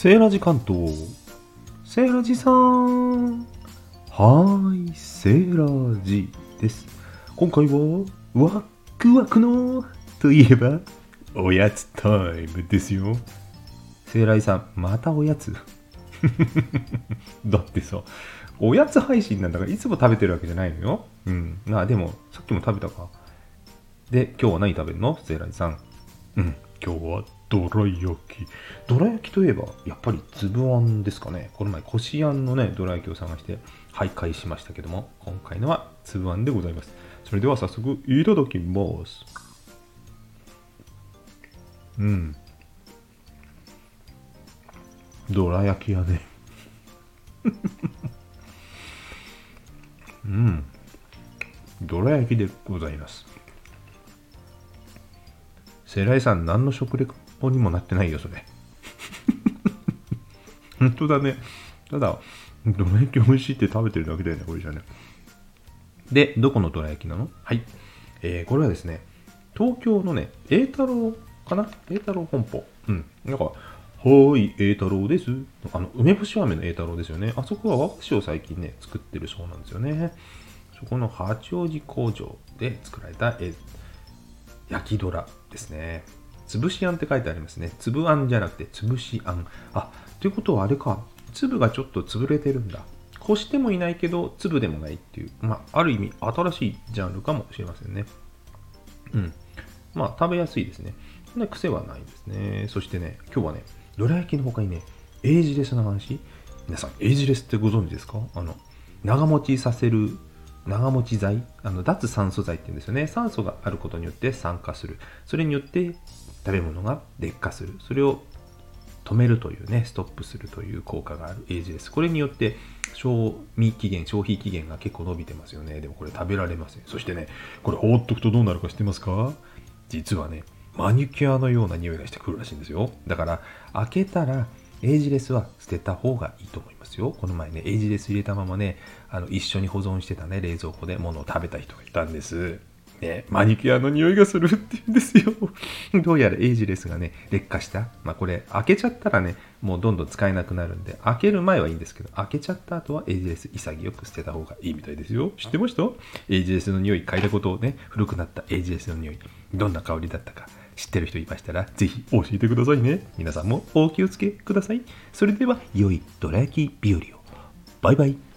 セーラジ関東。セーラジさん。はーい、セーラジです。今回は、ワクワクの、といえば、おやつタイムですよ。セーラジさん、またおやつ？だってさ、おやつ配信なんだから、いつも食べてるわけじゃないのよ。うん。まあでも、さっきも食べたか。で、今日は何食べるの？セーラジさん。うん。今日はどら焼き。どら焼きといえば、やっぱり粒あんですかね。この前、こしあんのね、どら焼きを探して、徘徊しましたけども、今回のは粒あんでございます。それでは早速、いただきます。うん。どら焼きやね。うん。どら焼きでございます。セライさん、何の食レポにもなってないよ、それ。本当だね。ただ、どら焼き美味しいって食べてるだけだよね、これじゃね。で、どこのどら焼きなの？はい。えー、これはですね、東京のね、栄太郎かな？栄太郎本舗。うん。なんか、はーい、栄太郎です。あの、梅干し飴の栄太郎ですよね。あそこは和菓子を最近ね、作ってるそうなんですよね。そこの八王子工場で作られた、えー焼きドラですね。つぶしあんって書いてありますね。つぶあんじゃなくてつぶしあん。あ、ということはあれか。粒がちょっと潰れてるんだ。こしてもいないけど、粒でもないっていう。まあ、ある意味新しいジャンルかもしれませんね。うん。まあ、食べやすいですね。そんな癖はないですね。そしてね、今日はね、どら焼きの他にね、エイジレスの話。皆さん、エイジレスってご存知ですか？あの、長持ちさせる長持ち剤あの脱酸素剤って言うんですよね。酸素があることによって酸化する。それによって食べ物が劣化する。それを止めるというねストップするという効果がある。エイジです。これによって賞味期限消費期限が結構伸びてますよね。でもこれ食べられません。そしてねこれ放っとくとどうなるか知ってますか？実はねマニキュアのような匂いがしてくるらしいんですよ。だから開けたらエイジレスは捨てた方がいいと思いますよ。この前ね、エイジレス入れたままね、あの一緒に保存してたね、冷蔵庫で物を食べた人がいたんです。ね、マニキュアの匂いがするって言うんですよ。どうやらエイジレスがね、劣化した。まあこれ、開けちゃったらね、もうどんどん使えなくなるんで、開ける前はいいんですけど、開けちゃった後はエイジレス潔く捨てた方がいいみたいですよ。知ってました？エイジレスの匂い嗅いだことをね、古くなったエイジレスの匂い、どんな香りだったか。知ってる人いましたら、ぜひ教えてくださいね。皆さんもお気をつけください。それでは、良いドラ焼き日和を。バイバイ。